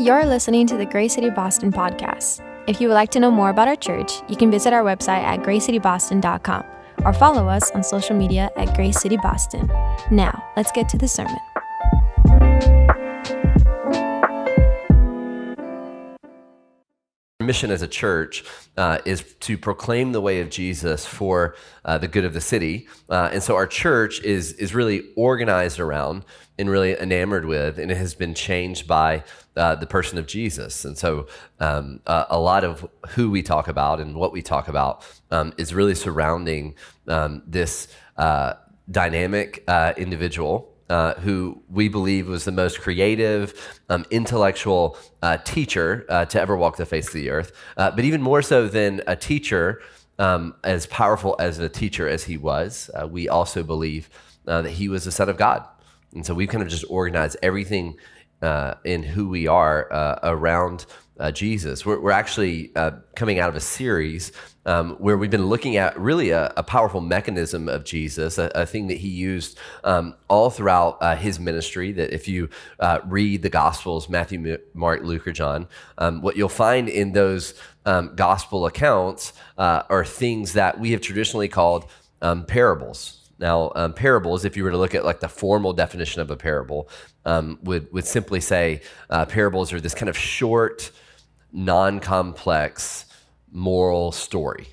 You're listening to the Grace City Boston podcast. If you would like to know more about our church, you can visit our website at gracecityboston.com or follow us on social media at Grace City Boston. Now, let's get to the sermon. Mission as a church uh, is to proclaim the way of Jesus for uh, the good of the city. Uh, and so our church is, is really organized around and really enamored with, and it has been changed by uh, the person of Jesus. And so um, a lot of who we talk about and what we talk about um, is really surrounding um, this uh, dynamic uh, individual uh, who we believe was the most creative, um, intellectual uh, teacher uh, to ever walk the face of the earth. Uh, but even more so than a teacher, um, as powerful as a teacher as he was, uh, we also believe that he was the Son of God. And so we've kind of just organized everything in who we are around uh, Jesus. We're, we're actually uh, coming out of a series um, where we've been looking at really a, a powerful mechanism of Jesus, a, a thing that he used um, all throughout uh, his ministry. That if you uh, read the Gospels, Matthew, Mark, Luke, or John, um, what you'll find in those um, gospel accounts uh, are things that we have traditionally called um, parables. Now, um, parables, if you were to look at like the formal definition of a parable, um, would would simply say uh, parables are this kind of short, non complex moral story.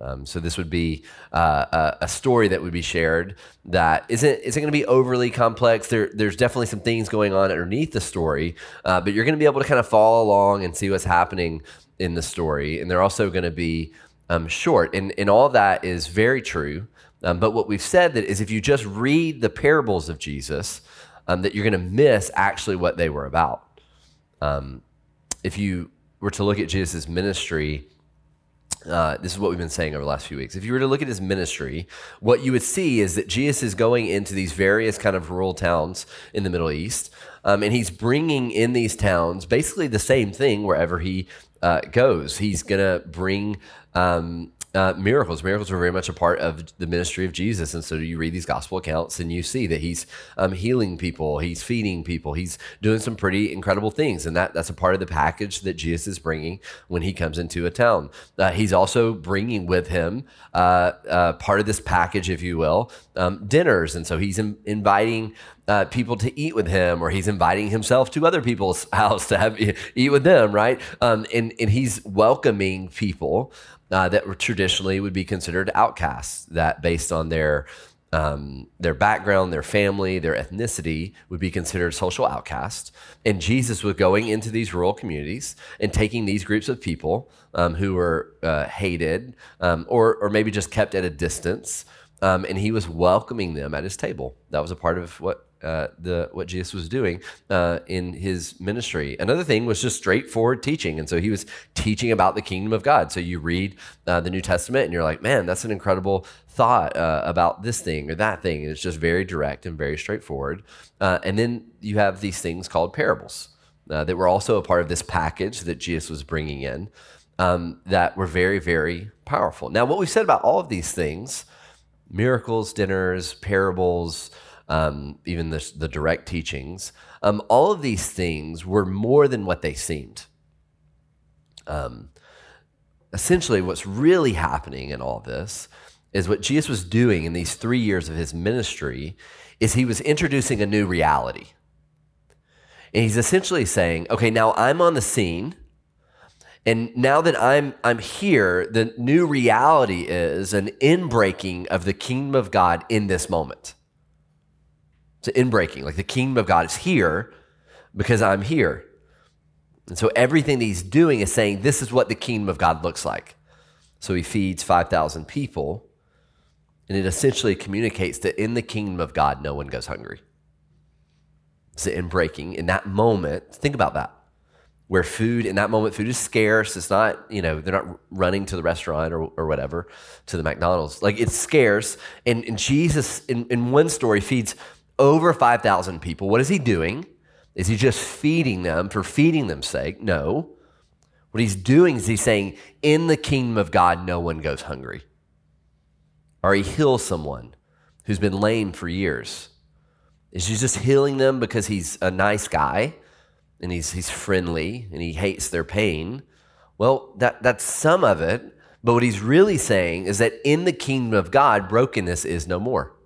Um, so this would be uh, a, story that would be shared that isn't isn't going to be overly complex. There, there's definitely some things going on underneath the story, uh, but you're going to be able to kind of follow along and see what's happening in the story. And they're also going to be um, short, and and all that is very true. Um, but what we've said that is if you just read the parables of Jesus, um, that you're going to miss actually what they were about. Um, if you were to look at Jesus' ministry, uh, this is what we've been saying over the last few weeks. If you were to look at his ministry, what you would see is that Jesus is going into these various kind of rural towns in the Middle East, um, and he's bringing in these towns basically the same thing wherever he uh, goes. He's going to bring um, uh, miracles. Miracles were very much a part of the ministry of Jesus. And so you read these gospel accounts and you see that he's um, healing people, he's feeding people, he's doing some pretty incredible things. And that, that's a part of the package that Jesus is bringing when he comes into a town. Uh, he's also bringing with him uh, uh part of this package, if you will, um, dinners. And so he's in, inviting uh, people to eat with him, or he's inviting himself to other people's house to have eat with them, right? Um, and and he's welcoming people uh, that traditionally would be considered outcasts, that based on their um, their background, their family, their ethnicity would be considered social outcasts. And Jesus was going into these rural communities and taking these groups of people um, who were uh, hated um, or, or maybe just kept at a distance, um, and he was welcoming them at his table. That was a part of what uh, the what Jesus was doing uh, in his ministry. Another thing was just straightforward teaching, and so he was teaching about the kingdom of God. So you read uh, the New Testament, and you're like, man, that's an incredible thought uh, about this thing or that thing, and it's just very direct and very straightforward. Uh, and then you have these things called parables that were also a part of this package that Jesus was bringing in. Um, that were very, very powerful. Now, what we've said about all of these things miracles, dinners, parables, um, even the, the direct teachings, um, all of these things were more than what they seemed. Um, essentially, what's really happening in all this is what Jesus was doing in these three years of his ministry is he was introducing a new reality. And he's essentially saying, okay, now I'm on the scene. And now that I'm, I'm here, the new reality is an inbreaking of the kingdom of God in this moment. It's an inbreaking. Like the kingdom of God is here because I'm here. And so everything that he's doing is saying, this is what the kingdom of God looks like. So he feeds 5,000 people, and it essentially communicates that in the kingdom of God, no one goes hungry. It's an inbreaking. In that moment, think about that. Where food, in that moment, food is scarce. It's not, you know, they're not running to the restaurant or, or whatever, to the McDonald's. Like it's scarce. And, and Jesus, in, in one story, feeds over 5,000 people. What is he doing? Is he just feeding them for feeding them's sake? No. What he's doing is he's saying, in the kingdom of God, no one goes hungry. Or he heals someone who's been lame for years. Is he just healing them because he's a nice guy and he's, he's friendly and he hates their pain. Well, that, that's some of it. But what he's really saying is that in the kingdom of God, brokenness is no more.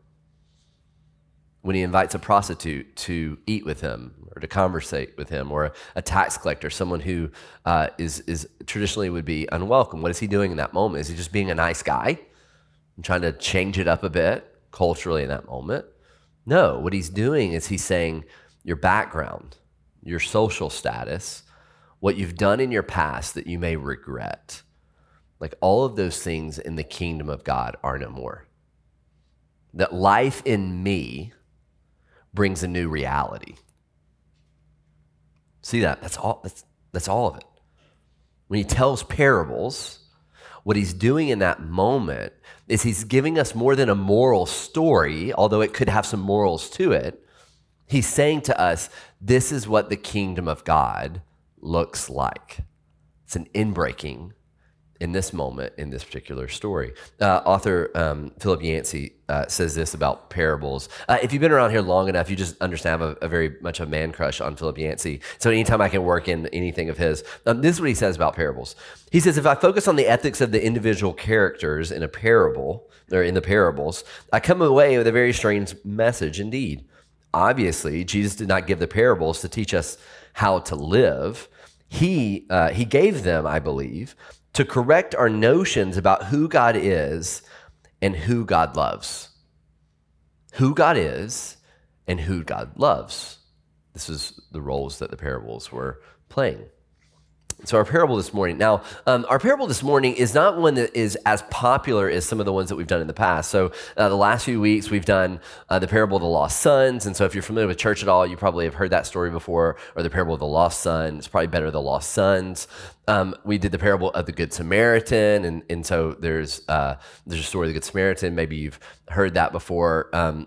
When he invites a prostitute to eat with him or to conversate with him, or a, tax collector, someone who uh, is is traditionally would be unwelcome, what is he doing in that moment? Is he just being a nice guy and trying to change it up a bit culturally in that moment? No, what he's doing is he's saying your background, your social status, what you've done in your past that you may regret like all of those things in the kingdom of God are no more. That life in me brings a new reality. See that? That's all that's that's all of it. When he tells parables, what he's doing in that moment is he's giving us more than a moral story, although it could have some morals to it. He's saying to us, this is what the kingdom of God looks like. It's an inbreaking in this moment in this particular story. Uh, author um, Philip Yancey uh, says this about parables. Uh, if you've been around here long enough, you just understand I a, a, very much a man crush on Philip Yancey. So anytime I can work in anything of his, um, this is what he says about parables. He says, if I focus on the ethics of the individual characters in a parable or in the parables, I come away with a very strange message indeed. Obviously, Jesus did not give the parables to teach us how to live. He, uh, he gave them, I believe, to correct our notions about who God is and who God loves. Who God is and who God loves. This is the roles that the parables were playing. So, our parable this morning. Now, um, our parable this morning is not one that is as popular as some of the ones that we've done in the past. So, uh, the last few weeks, we've done uh, the parable of the lost sons. And so, if you're familiar with church at all, you probably have heard that story before, or the parable of the lost son. It's probably better the lost sons. Um, we did the parable of the Good Samaritan. And, and so, there's, uh, there's a story of the Good Samaritan. Maybe you've heard that before. Um,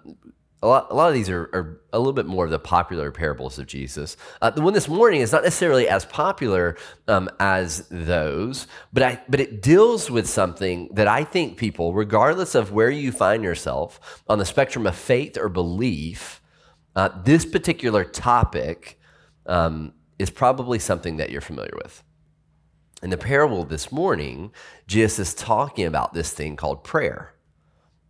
a lot, a lot of these are, are, a little bit more of the popular parables of Jesus. Uh, the one this morning is not necessarily as popular um, as those, but I, but it deals with something that I think people, regardless of where you find yourself on the spectrum of faith or belief, uh, this particular topic um, is probably something that you're familiar with. In the parable this morning, Jesus is talking about this thing called prayer.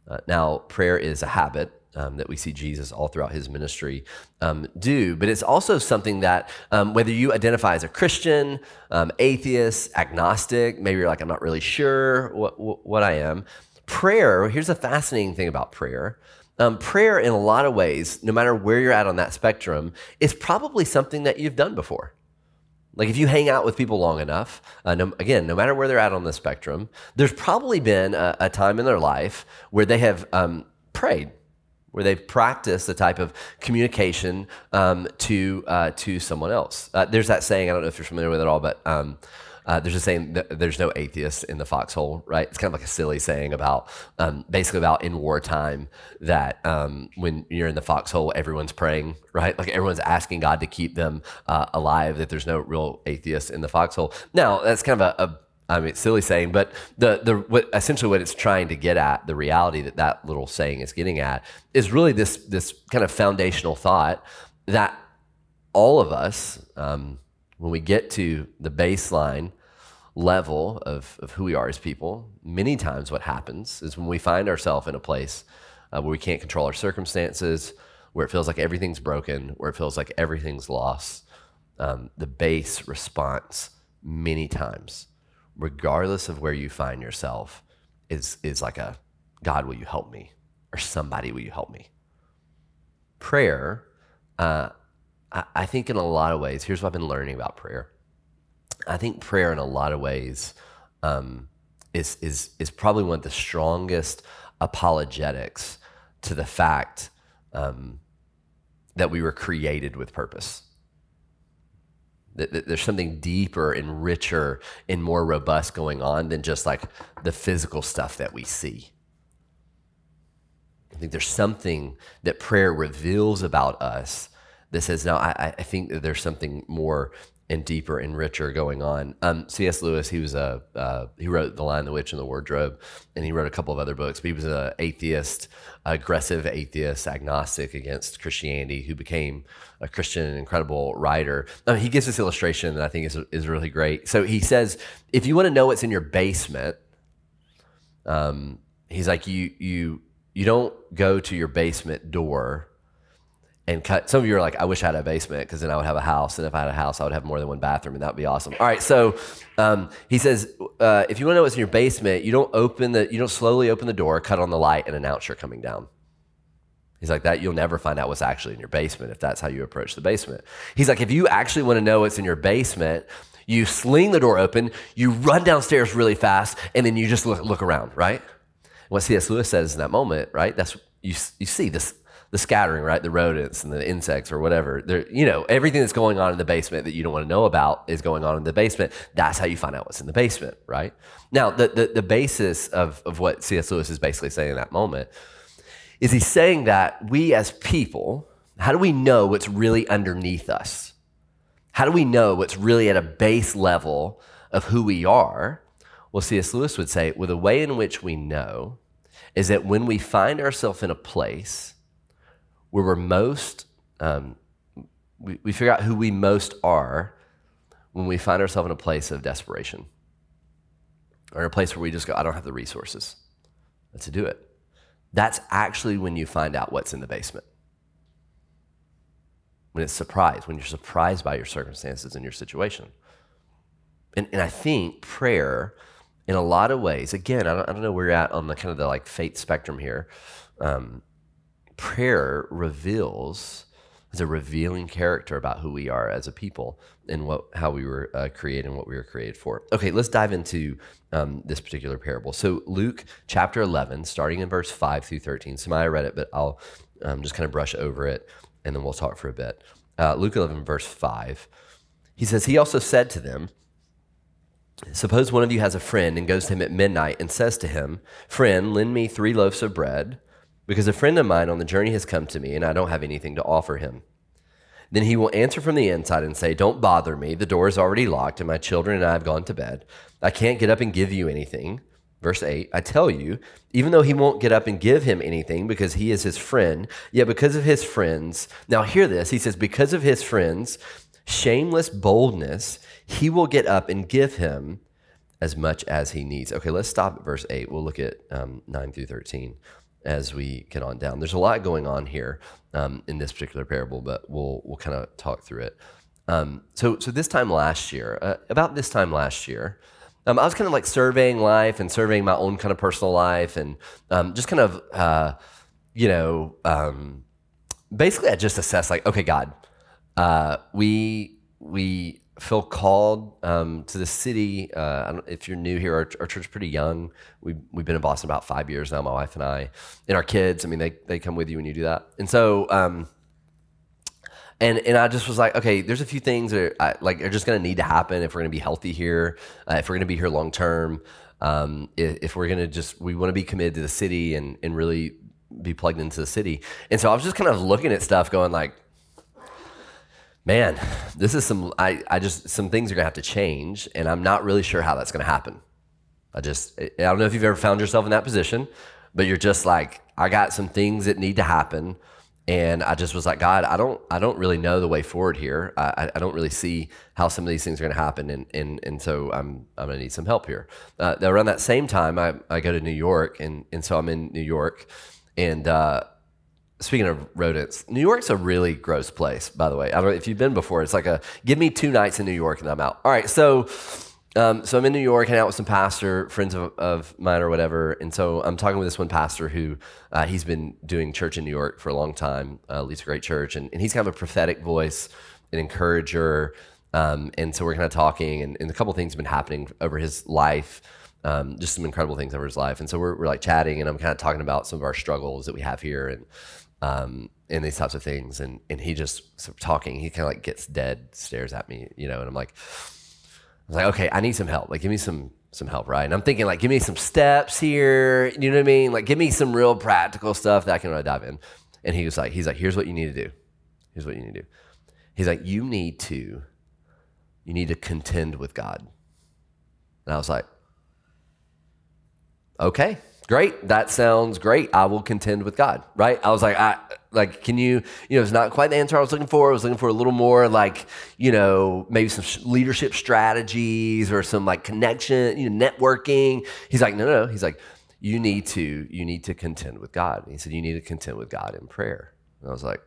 Uh, now, prayer is a habit um, that we see Jesus all throughout his ministry um, do. But it's also something that, um, whether you identify as a Christian, um, atheist, agnostic, maybe you're like, I'm not really sure what, what, I am. Prayer, here's a fascinating thing about prayer. Um, prayer, in a lot of ways, no matter where you're at on that spectrum, is probably something that you've done before. Like if you hang out with people long enough, uh, no, again, no matter where they're at on the spectrum, there's probably been a, a time in their life where they have um, prayed where they practice the type of communication um, to uh, to someone else. Uh, there's that saying. I don't know if you're familiar with it all, but um, uh, there's a saying there's no atheists in the foxhole, right? It's kind of like a silly saying about um, basically about in wartime that um, when you're in the foxhole, everyone's praying, right? Like everyone's asking God to keep them uh, alive. That there's no real atheists in the foxhole. Now that's kind of a, a I mean, silly saying, but the the what essentially what it's trying to get at, the reality that that little saying is getting at, is really this this kind of foundational thought that all of us, um, when we get to the baseline level of of who we are as people, many times what happens is when we find ourselves in a place uh, where we can't control our circumstances, where it feels like everything's broken, where it feels like everything's lost, um, the base response many times regardless of where you find yourself, is, is like a God, will you help me? Or somebody, will you help me? Prayer, uh, I, I think in a lot of ways, here's what I've been learning about prayer. I think prayer, in a lot of ways, um, is, is, is probably one of the strongest apologetics to the fact um, that we were created with purpose. There's something deeper and richer and more robust going on than just like the physical stuff that we see. I think there's something that prayer reveals about us that says, no, I, I think that there's something more and deeper and richer going on. Um, C.S. Lewis, he was a uh, he wrote The Lion, the Witch, and the Wardrobe, and he wrote a couple of other books. But he was an atheist, aggressive atheist, agnostic against Christianity, who became a Christian, an incredible writer. He gives this illustration that I think is is really great. So he says, if you want to know what's in your basement, um, he's like you you you don't go to your basement door and cut. Some of you are like, I wish I had a basement because then I would have a house. And if I had a house, I would have more than one bathroom and that would be awesome. All right. So um, he says, uh, if you want to know what's in your basement, you don't open the, you don't slowly open the door, cut on the light and announce you're coming down. He's like that. You'll never find out what's actually in your basement if that's how you approach the basement. He's like, if you actually want to know what's in your basement, you sling the door open, you run downstairs really fast, and then you just look, look around, right? What C.S. Lewis says in that moment, right? That's you, you see this the scattering, right? The rodents and the insects or whatever. There, you know, everything that's going on in the basement that you don't want to know about is going on in the basement. That's how you find out what's in the basement, right? Now, the the, the basis of, of what C.S. Lewis is basically saying in that moment is he's saying that we as people, how do we know what's really underneath us? How do we know what's really at a base level of who we are? Well, C.S. Lewis would say, well, the way in which we know is that when we find ourselves in a place where we're most, um, we, we figure out who we most are when we find ourselves in a place of desperation or a place where we just go, I don't have the resources to do it. That's actually when you find out what's in the basement. When it's surprise, when you're surprised by your circumstances and your situation. And, and I think prayer, in a lot of ways, again, I don't, I don't know where you're at on the kind of the like faith spectrum here. Um, prayer reveals as a revealing character about who we are as a people and what how we were uh, created and what we were created for. Okay, let's dive into um, this particular parable. So Luke chapter 11, starting in verse 5 through 13. Samaya read it, but I'll um, just kind of brush over it and then we'll talk for a bit. Uh, Luke 11, verse 5. He says, He also said to them, Suppose one of you has a friend and goes to him at midnight and says to him, Friend, lend me three loaves of bread because a friend of mine on the journey has come to me and I don't have anything to offer him. Then he will answer from the inside and say, Don't bother me. The door is already locked and my children and I have gone to bed. I can't get up and give you anything. Verse 8 I tell you, even though he won't get up and give him anything because he is his friend, yet because of his friends, now hear this, he says, because of his friends, shameless boldness, he will get up and give him as much as he needs. Okay, let's stop at verse 8. We'll look at um, 9 through 13 as we get on down. There's a lot going on here um, in this particular parable, but we'll we'll kind of talk through it. Um, so so this time last year, uh, about this time last year, um, I was kind of like surveying life and surveying my own kind of personal life and um, just kind of uh, you know um, basically I just assessed like okay God, uh, we we feel called um, to the city. Uh, if you're new here, our, our, church is pretty young. We, we've been in Boston about five years now, my wife and I. And our kids, I mean, they, they come with you when you do that. And so, um, and, and I just was like, okay, there's a few things that are, I, like are just going to need to happen if we're going to be healthy here, uh, if we're going to be here long term, um, if, if, we're going to just we want to be committed to the city and and really be plugged into the city. And so I was just kind of looking at stuff, going like, man, this is some, I, I just, some things are to have to change, and I'm not really sure how that's to happen. I just, I don't know if you've ever found yourself in that position, but you're just like, I got some things that need to happen. And I just was like, God, I don't, I don't really know the way forward here. I, I don't really see how some of these things are going to happen, and and and so I'm, I'm going to need some help here. Uh, around that same time, I, I go to New York, and and so I'm in New York, and uh, Speaking of rodents, New York's a really gross place, by the way. I don't know if you've been before. It's like a give me two nights in New York and I'm out. All right, so um, so I'm in New York, hanging out with some pastor friends of, of mine or whatever, and so I'm talking with this one pastor who uh, he's been doing church in New York for a long time, uh, leads a great church, and, and he's kind of a prophetic voice, an encourager, um, and so we're kind of talking, and, and a couple things have been happening over his life. Um, just some incredible things over his life. And so we're, we're like chatting, and I'm kind of talking about some of our struggles that we have here. And um, and these types of things. And and he just talking, he kind of like gets dead, stares at me, you know, and I'm like, I was like, okay, I need some help. Like, give me some some help, right? And I'm thinking like, give me some steps here. You know what I mean? Like, give me some real practical stuff that I can really dive in. And he was like, he's like, here's what you need to do. Here's what you need to do. He's like, you need to you need to contend with God. And I was like, okay, great. That sounds great. I will contend with God, right? I was like, I like, can you, you know, it's not quite the answer I was looking for. I was looking for a little more like, you know, maybe some leadership strategies or some like connection, you know, networking. He's like, no, no, no. He's like, you need to, you need to contend with God. And he said, you need to contend with God in prayer. And I was like,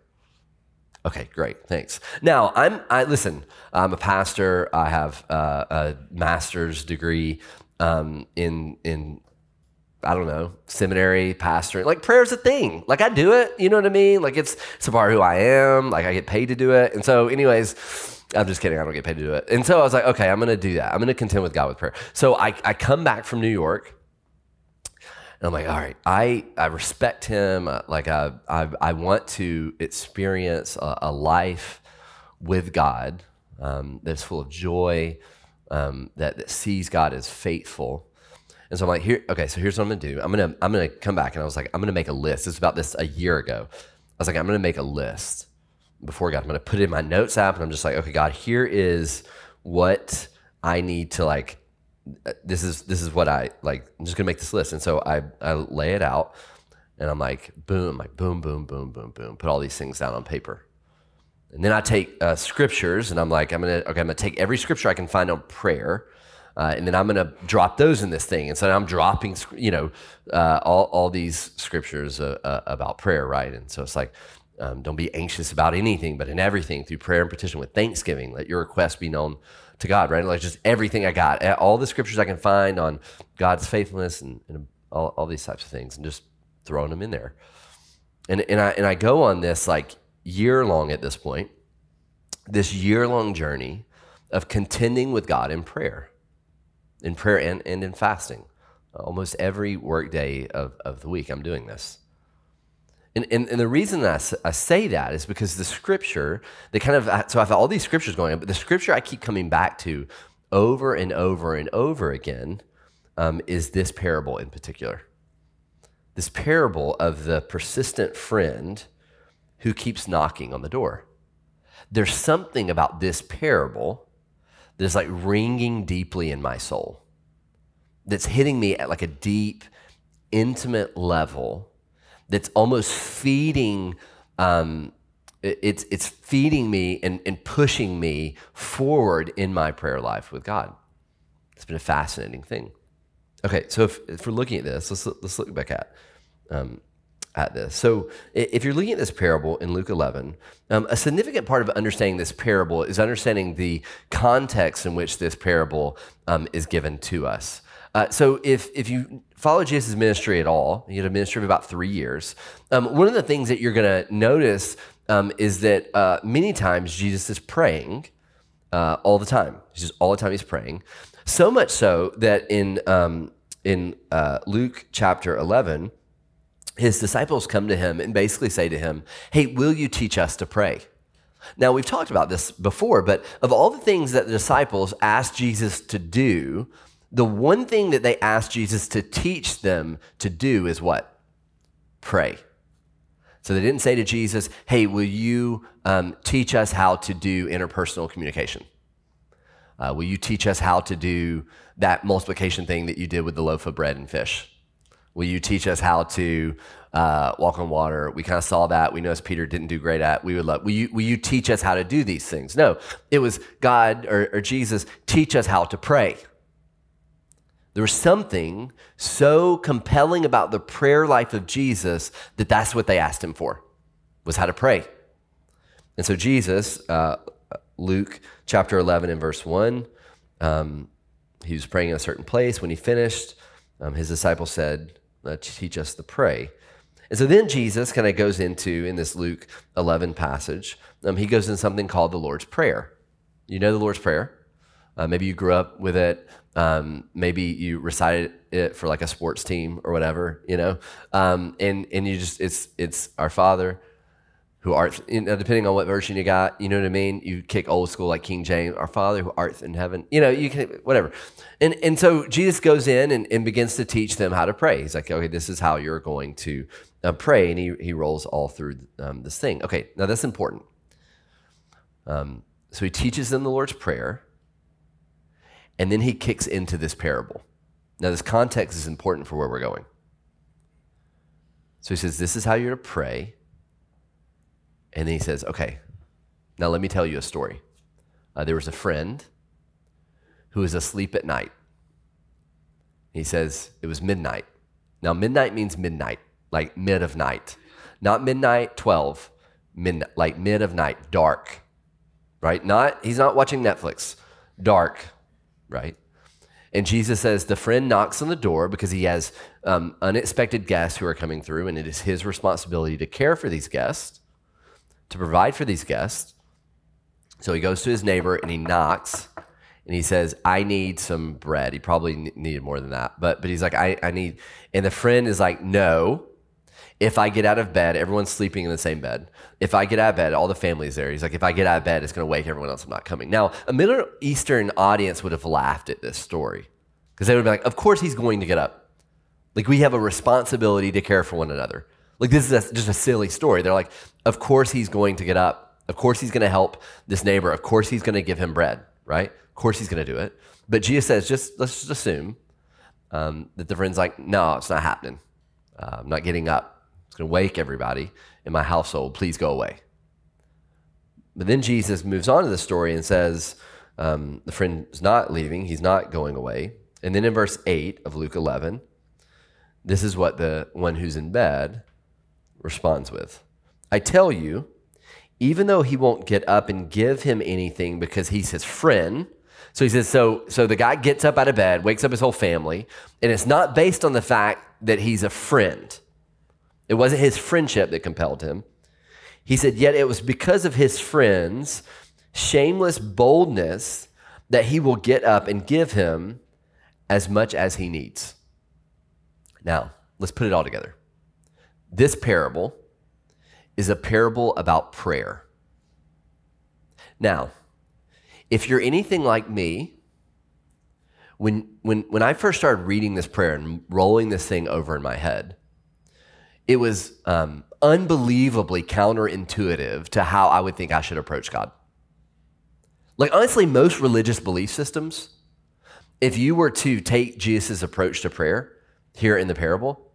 Okay, great, thanks. Now I'm I listen. I'm a pastor. I have uh, a master's degree um, in in I don't know, seminary, pastor. Like prayer's a thing. Like I do it. You know what I mean? Like it's it's a part of who I am. Like I get paid to do it. And so, anyways, I'm just kidding. I don't get paid to do it. And so I was like, okay, I'm gonna do that. I'm gonna contend with God with prayer. So I, I come back from New York. And I'm like, all right, I, I respect him. Uh, like I, I, I want to experience a, a life with God um, that's full of joy, um, that, that sees God as faithful. And so I'm like, here, okay, so here's what I'm gonna do. I'm gonna, I'm gonna come back and I was like, I'm gonna make a list. It's about this a year ago. I was like, I'm gonna make a list before God. I'm gonna put it in my notes app and I'm just like, okay, God, here is what I need to like this is this is what I like. I'm just gonna make this list. And so I, I lay it out and I'm like, boom, like boom, boom, boom, boom, boom, put all these things down on paper. And then I take uh, scriptures and I'm like, I'm gonna, okay, I'm gonna take every scripture I can find on prayer uh, and then I'm going to drop those in this thing. And so I'm dropping, you know, uh, all, all these scriptures uh, uh, about prayer, right? And so it's like, um, don't be anxious about anything, but in everything through prayer and petition with thanksgiving, let your request be known to God, right? Like just everything I got, all the scriptures I can find on God's faithfulness and, and all, all these types of things, and just throwing them in there. And, and, I, and I go on this like year long at this point, this year long journey of contending with God in prayer in prayer and, and in fasting. Almost every workday of, of the week, I'm doing this. And, and, and the reason I, I say that is because the scripture, they kind of, so I have all these scriptures going on, but the scripture I keep coming back to over and over and over again um, is this parable in particular. This parable of the persistent friend who keeps knocking on the door. There's something about this parable that is like ringing deeply in my soul, that's hitting me at like a deep, intimate level, that's almost feeding. Um, it's it's feeding me and, and pushing me forward in my prayer life with God. It's been a fascinating thing. Okay, so if, if we're looking at this, let's let's look back at um, at this. So, if you're looking at this parable in Luke 11, um, a significant part of understanding this parable is understanding the context in which this parable um, is given to us. Uh, so, if if you follow Jesus' ministry at all, you had a ministry of about three years. Um, one of the things that you're going to notice um, is that uh, many times Jesus is praying uh, all the time. He's just all the time he's praying. So much so that in um, in uh, Luke chapter 11 his disciples come to him and basically say to him, Hey, will you teach us to pray? Now, we've talked about this before, but of all the things that the disciples asked Jesus to do, the one thing that they asked Jesus to teach them to do is what? Pray. So they didn't say to Jesus, Hey, will you um, teach us how to do interpersonal communication? Uh, will you teach us how to do that multiplication thing that you did with the loaf of bread and fish? Will you teach us how to uh, walk on water? We kind of saw that. We noticed Peter didn't do great at. We would love. Will you, will you teach us how to do these things? No, it was God or, or Jesus teach us how to pray. There was something so compelling about the prayer life of Jesus that that's what they asked him for, was how to pray. And so Jesus, uh, Luke chapter 11 and verse 1, um, he was praying in a certain place. When he finished, um, his disciples said, uh, teach us to pray. And so then Jesus kind of goes into, in this Luke 11 passage, um, he goes in something called the Lord's Prayer. You know the Lord's Prayer? Uh, maybe you grew up with it. Um, maybe you recited it for like a sports team or whatever, you know? Um, and, and you just, it's, it's our Father who art, you know, depending on what version you got, you know what I mean? You kick old school like King James, our Father who art in heaven, you know, you can, whatever. And, and so Jesus goes in and, and begins to teach them how to pray. He's like, okay, this is how you're going to uh, pray. And he, he rolls all through um, this thing. Okay, now that's important. Um, so he teaches them the Lord's Prayer. And then he kicks into this parable. Now, this context is important for where we're going. So he says, This is how you're to pray. And then he says, Okay, now let me tell you a story. Uh, there was a friend who was asleep at night. He says, It was midnight. Now, midnight means midnight, like mid of night. Not midnight 12, midnight, like mid of night, dark, right? Not, he's not watching Netflix, dark, right? And Jesus says the friend knocks on the door because he has um, unexpected guests who are coming through, and it is his responsibility to care for these guests, to provide for these guests. So he goes to his neighbor and he knocks and he says, I need some bread. He probably needed more than that, but, but he's like, I, I need, and the friend is like, no, if I get out of bed, everyone's sleeping in the same bed. If I get out of bed, all the family's there. He's like, if I get out of bed, it's going to wake everyone else. I'm not coming. Now, a Middle Eastern audience would have laughed at this story because they would be like, of course he's going to get up. Like, we have a responsibility to care for one another. Like, this is a, just a silly story. They're like, of course he's going to get up. Of course he's going to help this neighbor. Of course he's going to give him bread, right? Of course he's going to do it. But Jesus says, just let's just assume um, that the friend's like, no, it's not happening. Uh, I'm not getting up. It's going to wake everybody in my household. Please go away. But then Jesus moves on to the story and says, um, the friend is not leaving, he's not going away. And then in verse 8 of Luke 11, this is what the one who's in bed responds with I tell you, even though he won't get up and give him anything because he's his friend, so he says, so, so the guy gets up out of bed, wakes up his whole family, and it's not based on the fact that he's a friend. It wasn't his friendship that compelled him. He said, Yet it was because of his friends' shameless boldness that he will get up and give him as much as he needs. Now, let's put it all together. This parable is a parable about prayer. Now, if you're anything like me, when, when, when I first started reading this prayer and rolling this thing over in my head, it was um, unbelievably counterintuitive to how I would think I should approach God. Like, honestly, most religious belief systems, if you were to take Jesus' approach to prayer here in the parable,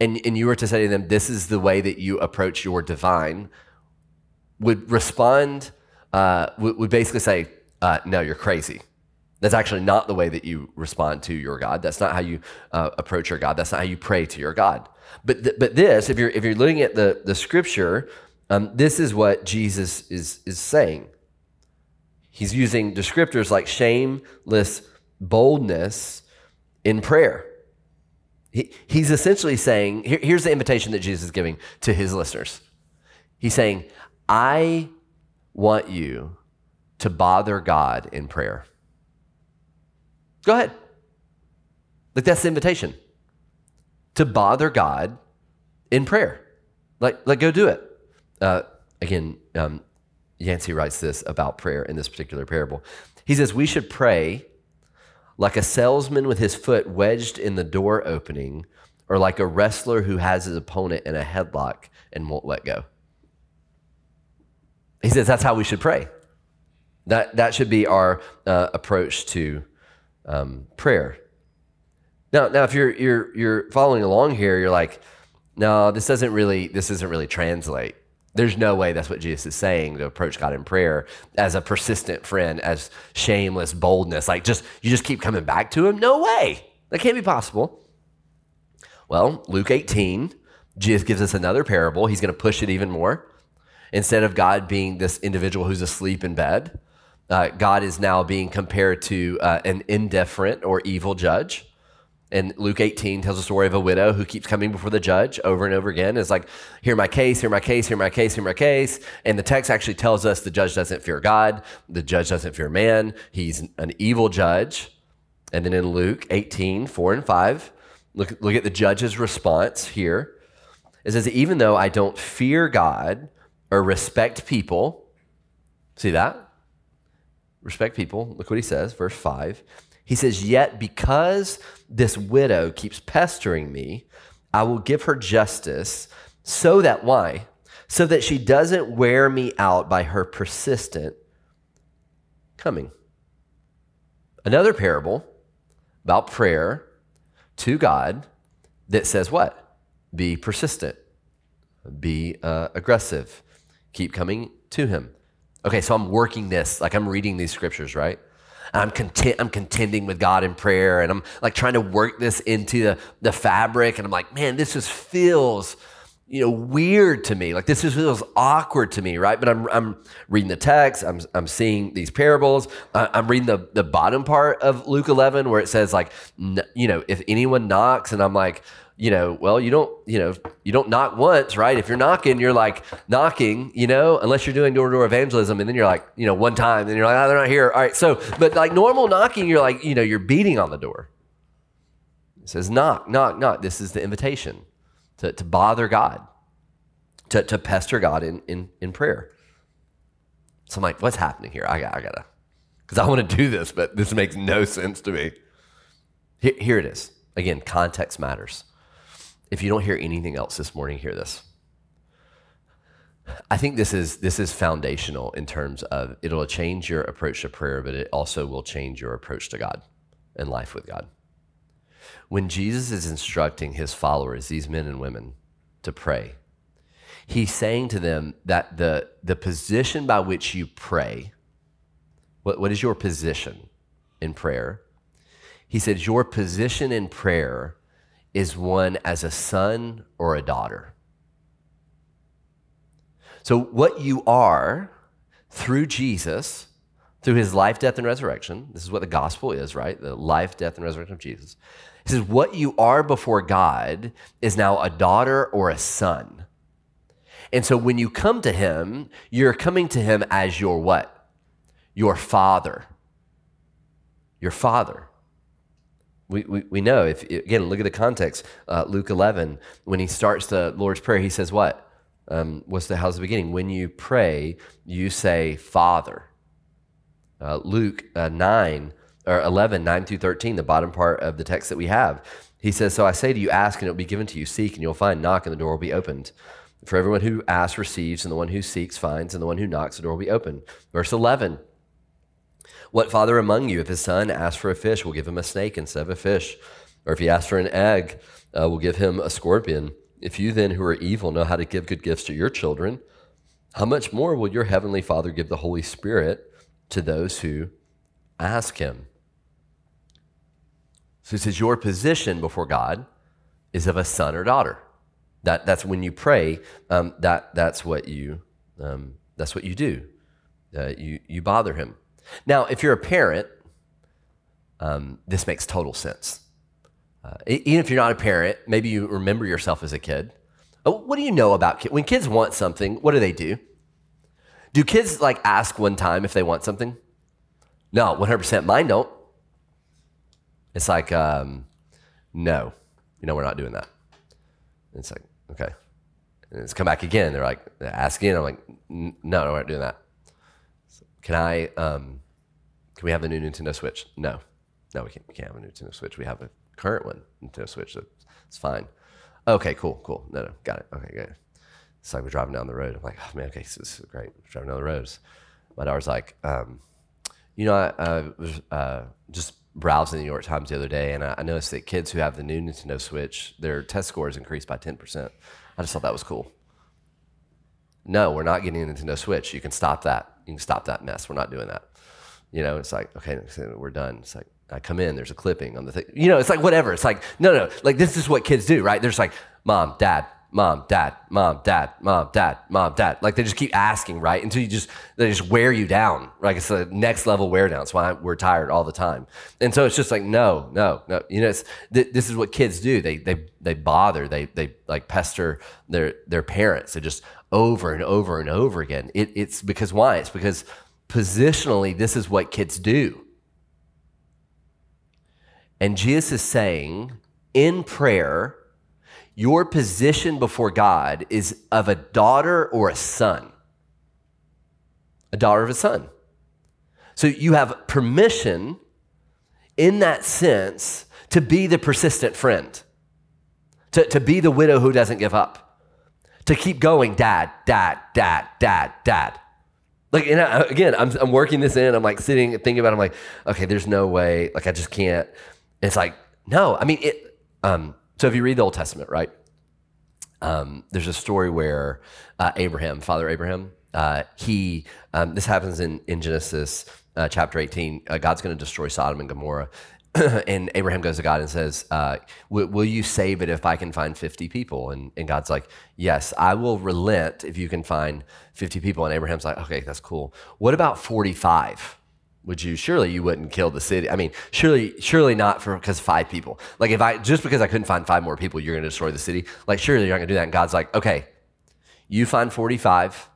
and, and you were to say to them, This is the way that you approach your divine, would respond, uh, would, would basically say, uh, No, you're crazy. That's actually not the way that you respond to your God. That's not how you uh, approach your God. That's not how you pray to your God. But, th- but this, if you're, if you're looking at the, the scripture, um, this is what Jesus is, is saying. He's using descriptors like shameless boldness in prayer. He, he's essentially saying here, here's the invitation that Jesus is giving to his listeners. He's saying, I want you to bother God in prayer. Go ahead. Like that's the invitation to bother God in prayer. Like, like go do it. Uh, again, um, Yancey writes this about prayer in this particular parable. He says, We should pray like a salesman with his foot wedged in the door opening, or like a wrestler who has his opponent in a headlock and won't let go. He says that's how we should pray. That, that should be our uh, approach to um, prayer. Now, now if you're you're you're following along here, you're like, no, this doesn't really this doesn't really translate. There's no way that's what Jesus is saying to approach God in prayer as a persistent friend, as shameless boldness. Like just you just keep coming back to him. No way. That can't be possible. Well, Luke 18, Jesus gives us another parable. He's going to push it even more. Instead of God being this individual who's asleep in bed, uh, God is now being compared to uh, an indifferent or evil judge. And Luke 18 tells a story of a widow who keeps coming before the judge over and over again. It's like, hear my case, hear my case, hear my case, hear my case. And the text actually tells us the judge doesn't fear God, the judge doesn't fear man. He's an evil judge. And then in Luke 18, 4 and 5, look, look at the judge's response here. It says, even though I don't fear God or respect people, see that? Respect people. Look what he says, verse 5. He says, Yet because this widow keeps pestering me, I will give her justice so that, why? So that she doesn't wear me out by her persistent coming. another parable about prayer to God that says what? Be persistent, be uh, aggressive, keep coming to Him. Okay, so I'm working this, like I'm reading these scriptures, right? I'm content, I'm contending with God in prayer, and I'm like trying to work this into the, the fabric, and I'm like, man, this just feels you know, weird to me. Like this just feels awkward to me, right? But I'm, I'm reading the text. I'm, I'm seeing these parables. I'm reading the, the bottom part of Luke 11 where it says like, you know, if anyone knocks and I'm like, you know, well, you don't, you know, you don't knock once, right? If you're knocking, you're like knocking, you know, unless you're doing door to door evangelism, and then you're like, you know, one time, and you're like, oh, they're not here. All right, so, but like normal knocking, you're like, you know, you're beating on the door. It says, knock, knock, knock. This is the invitation to, to bother God, to, to pester God in, in, in prayer. So I'm like, what's happening here? I, got, I gotta, because I want to do this, but this makes no sense to me. Here, here it is. Again, context matters. If you don't hear anything else this morning, hear this. I think this is this is foundational in terms of it'll change your approach to prayer, but it also will change your approach to God and life with God. When Jesus is instructing his followers, these men and women, to pray, he's saying to them that the, the position by which you pray, what, what is your position in prayer? He says, Your position in prayer is one as a son or a daughter. So, what you are through Jesus, through his life, death, and resurrection, this is what the gospel is, right? The life, death, and resurrection of Jesus. He says, What you are before God is now a daughter or a son. And so, when you come to him, you're coming to him as your what? Your father. Your father. We, we, we know, if again, look at the context. Uh, Luke 11, when he starts the Lord's Prayer, he says, What? Um, what's the how's the beginning? When you pray, you say, Father. Uh, Luke uh, 9, or 11, 9 through 13, the bottom part of the text that we have. He says, So I say to you, ask and it will be given to you, seek and you'll find, knock and the door will be opened. For everyone who asks receives, and the one who seeks finds, and the one who knocks, the door will be open. Verse 11 what father among you, if his son asks for a fish, will give him a snake instead of a fish? Or if he asks for an egg, uh, will give him a scorpion? If you then, who are evil, know how to give good gifts to your children, how much more will your heavenly Father give the Holy Spirit to those who ask him? So he says, Your position before God is of a son or daughter. That, that's when you pray, um, that, that's, what you, um, that's what you do. Uh, you, you bother him. Now, if you're a parent, um, this makes total sense. Uh, even if you're not a parent, maybe you remember yourself as a kid. Oh, what do you know about kids? When kids want something, what do they do? Do kids like ask one time if they want something? No, 100%. Mine don't. It's like, um, no, you know, we're not doing that. it's like, okay. And it's come back again. They're like, asking. I'm like, no, no, we're not doing that. Can I, um, can we have the new Nintendo Switch? No, no, we can't, we can't have a Nintendo Switch. We have a current one, Nintendo Switch. So it's fine. Okay, cool, cool. No, no, got it. Okay, good. It's like we're driving down the road. I'm like, oh man, okay, this is great. We're driving down the roads. My daughter's like, um, you know, I, I was uh, just browsing the New York Times the other day, and I, I noticed that kids who have the new Nintendo Switch, their test scores increased by 10%. I just thought that was cool. No, we're not getting a Nintendo Switch. You can stop that you can stop that mess. We're not doing that. You know, it's like, okay, we're done. It's like, I come in, there's a clipping on the thing. You know, it's like whatever. It's like, no, no, like this is what kids do, right? There's like, mom, dad, mom, dad, mom, dad, mom, dad, mom, dad. Like they just keep asking, right? Until you just, they just wear you down. Like it's the next level wear down. That's why we're tired all the time. And so it's just like, no, no, no. You know, th- this is what kids do. They, they, they bother, they, they like pester their, their parents. They just, over and over and over again. It, it's because why? It's because positionally, this is what kids do. And Jesus is saying in prayer, your position before God is of a daughter or a son. A daughter of a son. So you have permission in that sense to be the persistent friend, to, to be the widow who doesn't give up to keep going, dad, dad, dad, dad, dad. Like, and I, again, I'm, I'm working this in. I'm like sitting thinking about. It, I'm like, okay, there's no way. Like, I just can't. it's like, no. I mean, it. Um, so if you read the Old Testament, right? Um, there's a story where uh, Abraham, Father Abraham, uh, he. Um, this happens in in Genesis uh, chapter 18. Uh, God's going to destroy Sodom and Gomorrah, and Abraham goes to God and says, uh, "Will you save it if I can find 50 people?" And, and God's like, "Yes, I will relent if you can find 50 people." And Abraham's like, "Okay, that's cool. What about 45?" Would you surely you wouldn't kill the city? I mean, surely, surely not for because five people. Like if I just because I couldn't find five more people, you're going to destroy the city. Like surely you're not going to do that. And God's like, okay, you find 45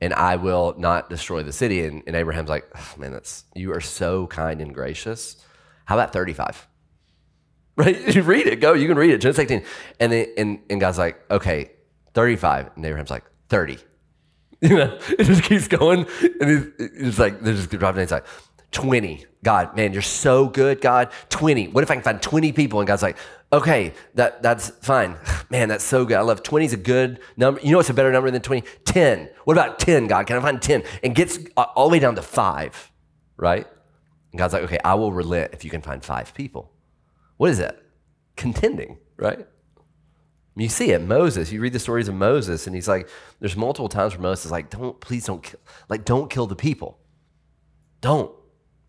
and I will not destroy the city. And, and Abraham's like, man, that's you are so kind and gracious. How about 35? Right? You read it, go, you can read it. Genesis 18. And then and, and God's like, okay, 35. And Abraham's like, 30. You know, it just keeps going. And it's like, they're just dropping inside. 20. God, man, you're so good, God. 20. What if I can find 20 people? And God's like, okay, that, that's fine. Man, that's so good. I love 20 is a good number. You know what's a better number than 20? 10. What about 10, God? Can I find 10? And gets uh, all the way down to five, right? And God's like, okay, I will relent if you can find five people. What is that? Contending, right? You see it, Moses. You read the stories of Moses, and he's like, there's multiple times where Moses is like, don't, please don't kill, like, don't kill the people. Don't.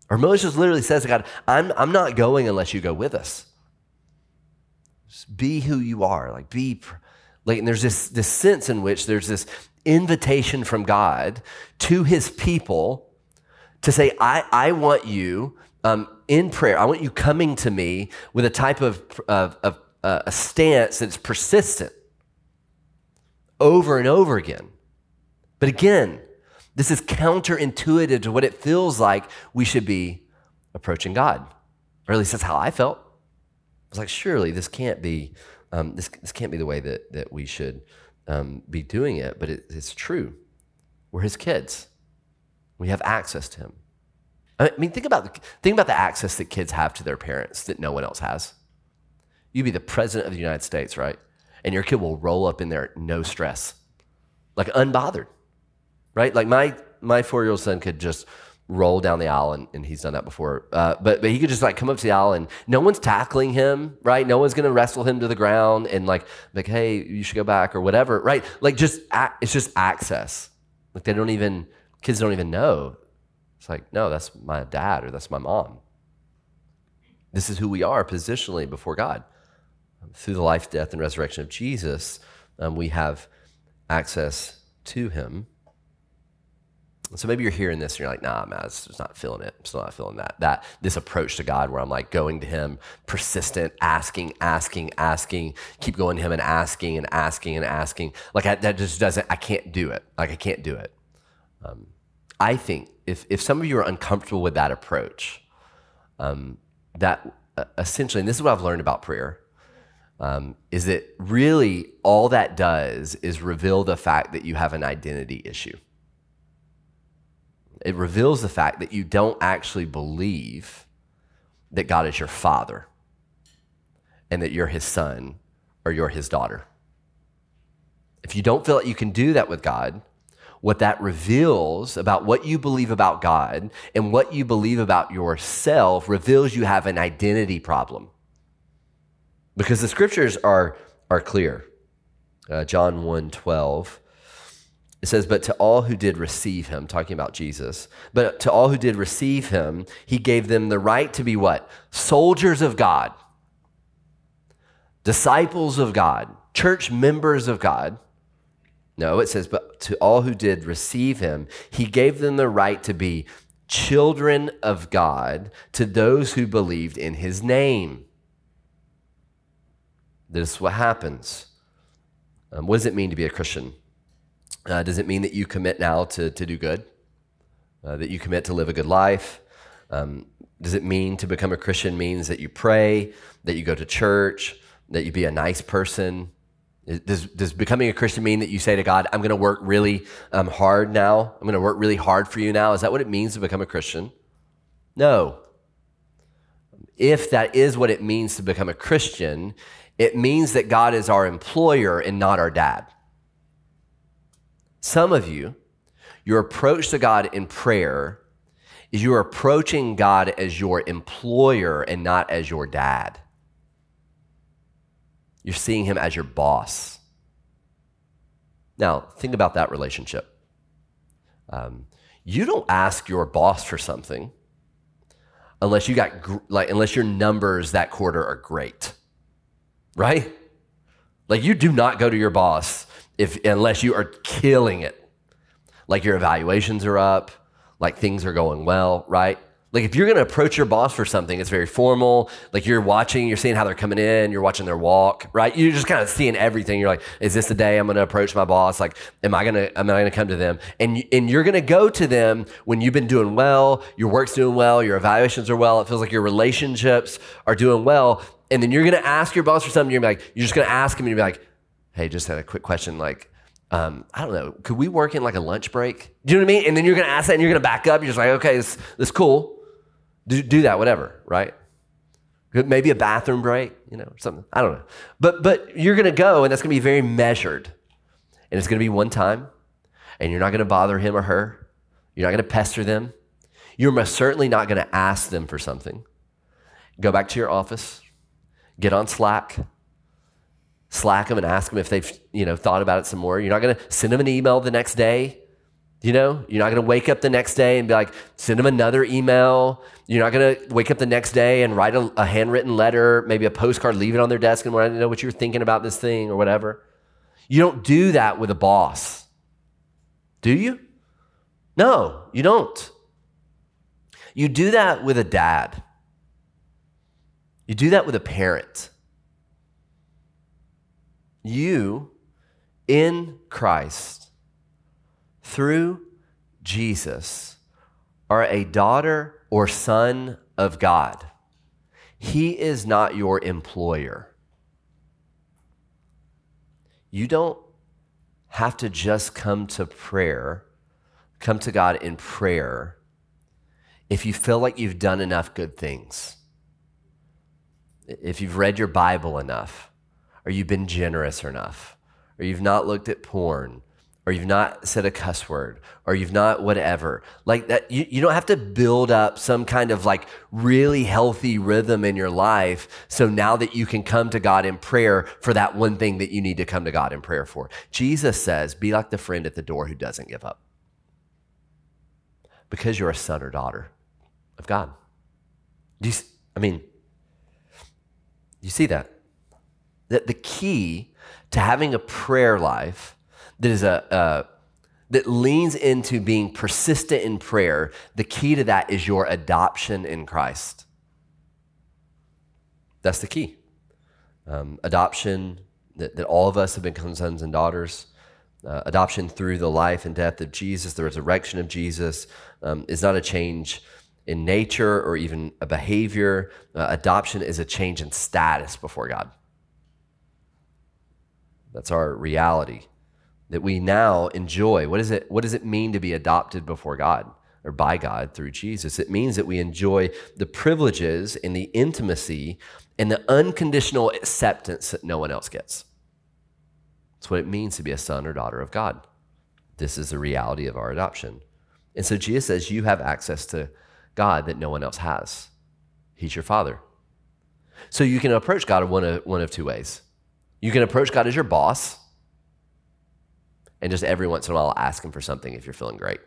Or Moses literally says to God, I'm, I'm not going unless you go with us. Just be who you are. Like, be, like, and there's this, this sense in which there's this invitation from God to his people to say, I, I want you um, in prayer, I want you coming to me with a type of, of, of a stance that's persistent over and over again. But again, this is counterintuitive to what it feels like we should be approaching God. Or at least that's how I felt. I was like, surely this can't be, um, this, this can't be the way that, that we should um, be doing it. But it, it's true. We're his kids. We have access to him. I mean, think about, the, think about the access that kids have to their parents that no one else has. You'd be the president of the United States, right? And your kid will roll up in there, no stress, like unbothered, right? Like my, my four year old son could just roll down the aisle, and, and he's done that before. Uh, but, but he could just like come up to the aisle, and no one's tackling him, right? No one's gonna wrestle him to the ground and like, like, hey, you should go back or whatever, right? Like, just it's just access. Like they don't even kids don't even know it's like, no, that's my dad or that's my mom. This is who we are positionally before God. Through the life, death, and resurrection of Jesus, um, we have access to him. So maybe you're hearing this and you're like, nah, man, I'm just not feeling it. I'm still not feeling that. That this approach to God where I'm like going to him, persistent, asking, asking, asking, keep going to him and asking and asking and asking. Like I, that just doesn't, I can't do it. Like I can't do it. Um, I think if, if some of you are uncomfortable with that approach, um, that uh, essentially, and this is what I've learned about prayer, um, is that really all that does is reveal the fact that you have an identity issue. It reveals the fact that you don't actually believe that God is your father and that you're his son or you're his daughter. If you don't feel that you can do that with God, what that reveals about what you believe about God and what you believe about yourself reveals you have an identity problem. Because the scriptures are, are clear. Uh, John 1 12. It says, But to all who did receive him, talking about Jesus, but to all who did receive him, he gave them the right to be what? Soldiers of God, disciples of God, church members of God no, it says, but to all who did receive him, he gave them the right to be children of God to those who believed in his name. This is what happens. Um, what does it mean to be a Christian? Uh, does it mean that you commit now to, to do good? Uh, that you commit to live a good life? Um, does it mean to become a Christian means that you pray, that you go to church, that you be a nice person, does, does becoming a Christian mean that you say to God, I'm going to work really um, hard now? I'm going to work really hard for you now? Is that what it means to become a Christian? No. If that is what it means to become a Christian, it means that God is our employer and not our dad. Some of you, Your approach to God in prayer is you're approaching God as your employer and not as your dad. You're seeing him as your boss. Now, think about that relationship. Um, you don't ask your boss for something unless you got gr- like unless your numbers that quarter are great, right? Like you do not go to your boss if unless you are killing it, like your evaluations are up, like things are going well, right? Like if you're going to approach your boss for something, it's very formal. Like you're watching, you're seeing how they're coming in, you're watching their walk, right? You're just kind of seeing everything. You're like, is this the day I'm going to approach my boss? Like, am I going to am I going to come to them? And and you're going to go to them when you've been doing well, your work's doing well, your evaluations are well. It feels like your relationships are doing well. And then you're to ask your boss for something. You're like, you're just to ask him, and you're be like, hey, just had a quick question, like um, I don't know, could we work in like a lunch break? Do you know what I mean? And then you're gonna ask that and you're gonna back up. You're just like, okay, this, this cool. Do, do that, whatever, right? Maybe a bathroom break, you know, something. I don't know. But but you're gonna go and that's gonna be very measured. And it's gonna be one time, and you're not gonna bother him or her. You're not gonna pester them. You're most certainly not gonna ask them for something. Go back to your office, get on Slack, Slack them and ask them if they've you know thought about it some more. You're not going to send them an email the next day. You know, you're not going to wake up the next day and be like, send them another email. You're not going to wake up the next day and write a, a, handwritten letter, maybe a postcard, leave it on their desk and want to know what you're thinking about this thing or whatever. You don't do that with a boss. Do you? No, you don't. You do that with a dad. You do that with a parent. You, in Christ, through Jesus, are a daughter or son of God. He is not your employer. You don't have to just come to prayer, come to God in prayer, if you feel like you've done enough good things, if you've read your Bible enough or you've been generous enough, or you've not looked at porn, or you've not said a cuss word, or you've not whatever. Like that, you, you don't have to build up some kind of like really healthy rhythm in your life. So now that you can come to God in prayer for that one thing that you need to come to God in prayer for. Jesus says, be like the friend at the door who doesn't give up. Because you're a son or daughter of God. Do you, I mean, you see that? that the key to having a prayer life that is a, a that leans into being persistent in prayer, the key to that is your adoption in Christ. That's the key. Um, adoption, that, that all of us have become sons and daughters. Uh, adoption through the life and death of Jesus, the resurrection of Jesus, um, is not a change in nature or even a behavior. Uh, adoption is a change in status before God. That's our reality that we now enjoy. What, is it, what does it mean to be adopted before God or by God through Jesus? It means that we enjoy the privileges and the intimacy and the unconditional acceptance that no one else gets. That's what it means to be a son or daughter of God. This is the reality of our adoption. And so Jesus says, You have access to God that no one else has. He's your father. So you can approach God one of, one of two ways. You can approach God as your boss and just every once in a while ask him for something if you're feeling great.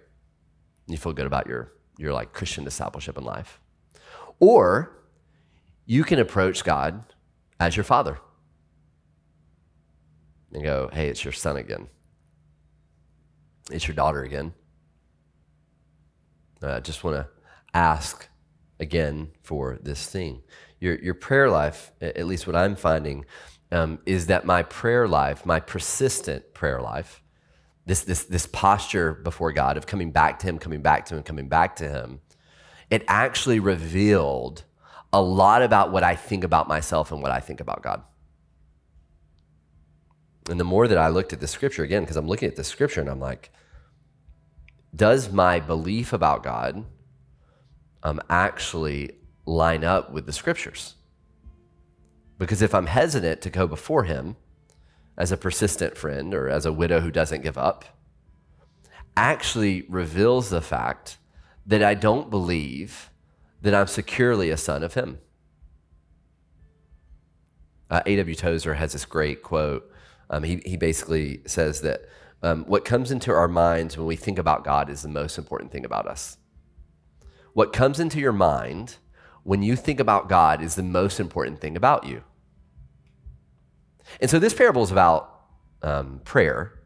You feel good about your, your like Christian discipleship in life. Or you can approach God as your father and go, hey, it's your son again. It's your daughter again. Uh, I just want to ask again for this thing. Your, your prayer life, at least what I'm finding, um, is that my prayer life, my persistent prayer life, this, this, this posture before God of coming back to Him, coming back to Him, coming back to Him, it actually revealed a lot about what I think about myself and what I think about God. And the more that I looked at the scripture again, because I'm looking at the scripture and I'm like, does my belief about God um, actually line up with the scriptures? Because if I'm hesitant to go before him as a persistent friend or as a widow who doesn't give up, actually reveals the fact that I don't believe that I'm securely a son of Him. Uh, A.W. Tozer has this great quote. Um, he, he basically says that um, what comes into our minds when we think about God is the most important thing about us. What comes into your mind when you think about God is the most important thing about you. And so this parable is about um, prayer.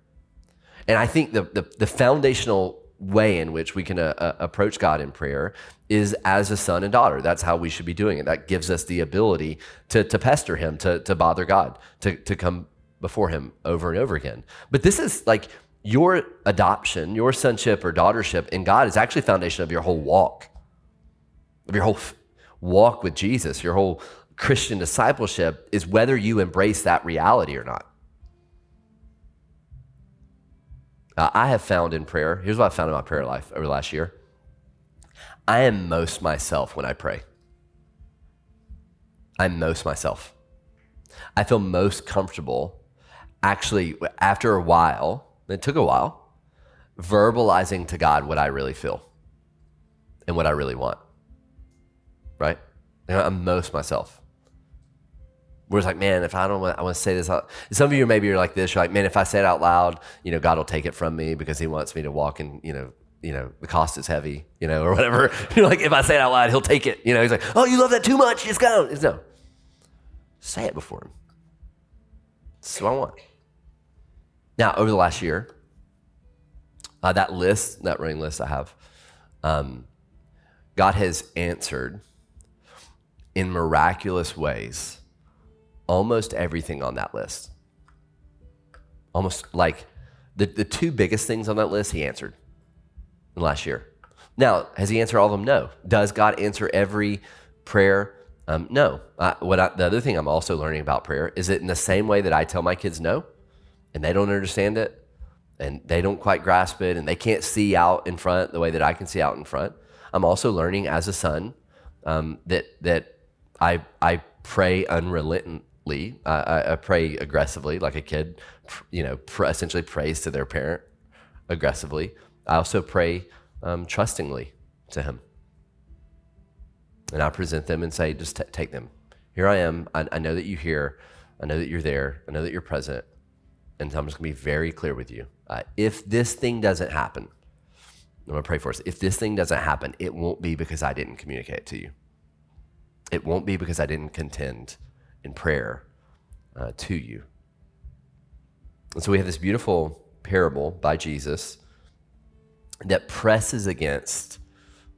And I think the, the, the, foundational way in which we can uh, uh, approach God in prayer is as a son and daughter. That's how we should be doing it. That gives us the ability to, to pester him, to, to bother God, to, to come before him over and over again. But this is like your adoption, your sonship or daughtership in God is actually the foundation of your whole walk, of your whole walk with Jesus, your whole Christian discipleship is whether you embrace that reality or not. Uh, I have found in prayer, here's what I found in my prayer life over the last year I am most myself when I pray. I'm most myself. I feel most comfortable actually after a while, it took a while, verbalizing to God what I really feel and what I really want. Right? I'm most myself. We're just like, man, if I don't want, I want to say this. Out. Some of you maybe you're like this. You're like, man, if I say it out loud, you know, God will take it from me because He wants me to walk in, you know, you know, the cost is heavy, you know, or whatever. You're like, if I say it out loud, He'll take it. You know, He's like, oh, you love that too much. Just go. It's no, say it before Him. That's what I want. Now, over the last year, uh, that list, that running list I have, um, God has answered in miraculous ways almost everything on that list. Almost like the, the two biggest things on that list, he answered last year. Now, has he answered all of them? No. Does God answer every prayer? Um, no. Uh, what I, the other thing I'm also learning about prayer is that in the same way that I tell my kids no, and they don't understand it, and they don't quite grasp it, and they can't see out in front the way that I can see out in front, I'm also learning as a son um, that that I, I pray unrelentingly. I, I, pray aggressively, like a kid, you know, pr- essentially prays to their parent aggressively. I also pray um, trustingly to Him. And I present them and say, just t- take them. Here I am. I, I know that you hear. I know that you're there. I know that you're present. And I'm just to be very clear with you. Uh, if this thing doesn't happen, I'm to pray for us. If this thing doesn't happen, it won't be because I didn't communicate to you. It won't be because I didn't contend in prayer uh, to you. And so we have this beautiful parable by Jesus that presses against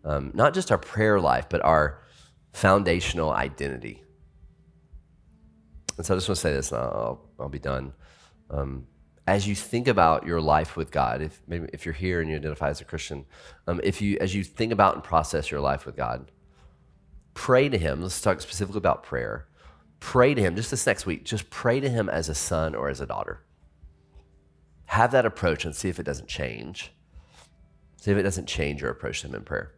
um, not just our prayer life, but our foundational identity. And so I just want to say this, and I'll, I'll be done. Um, as you think about your life with God, if maybe if you're here and you identify as a Christian, um, if you as you think about and process your life with God, pray to him. Let's talk specifically about prayer. Pray to him just this next week. Just pray to him as a son or as a daughter. Have that approach and see if it doesn't change. See if it doesn't change your approach to him in prayer.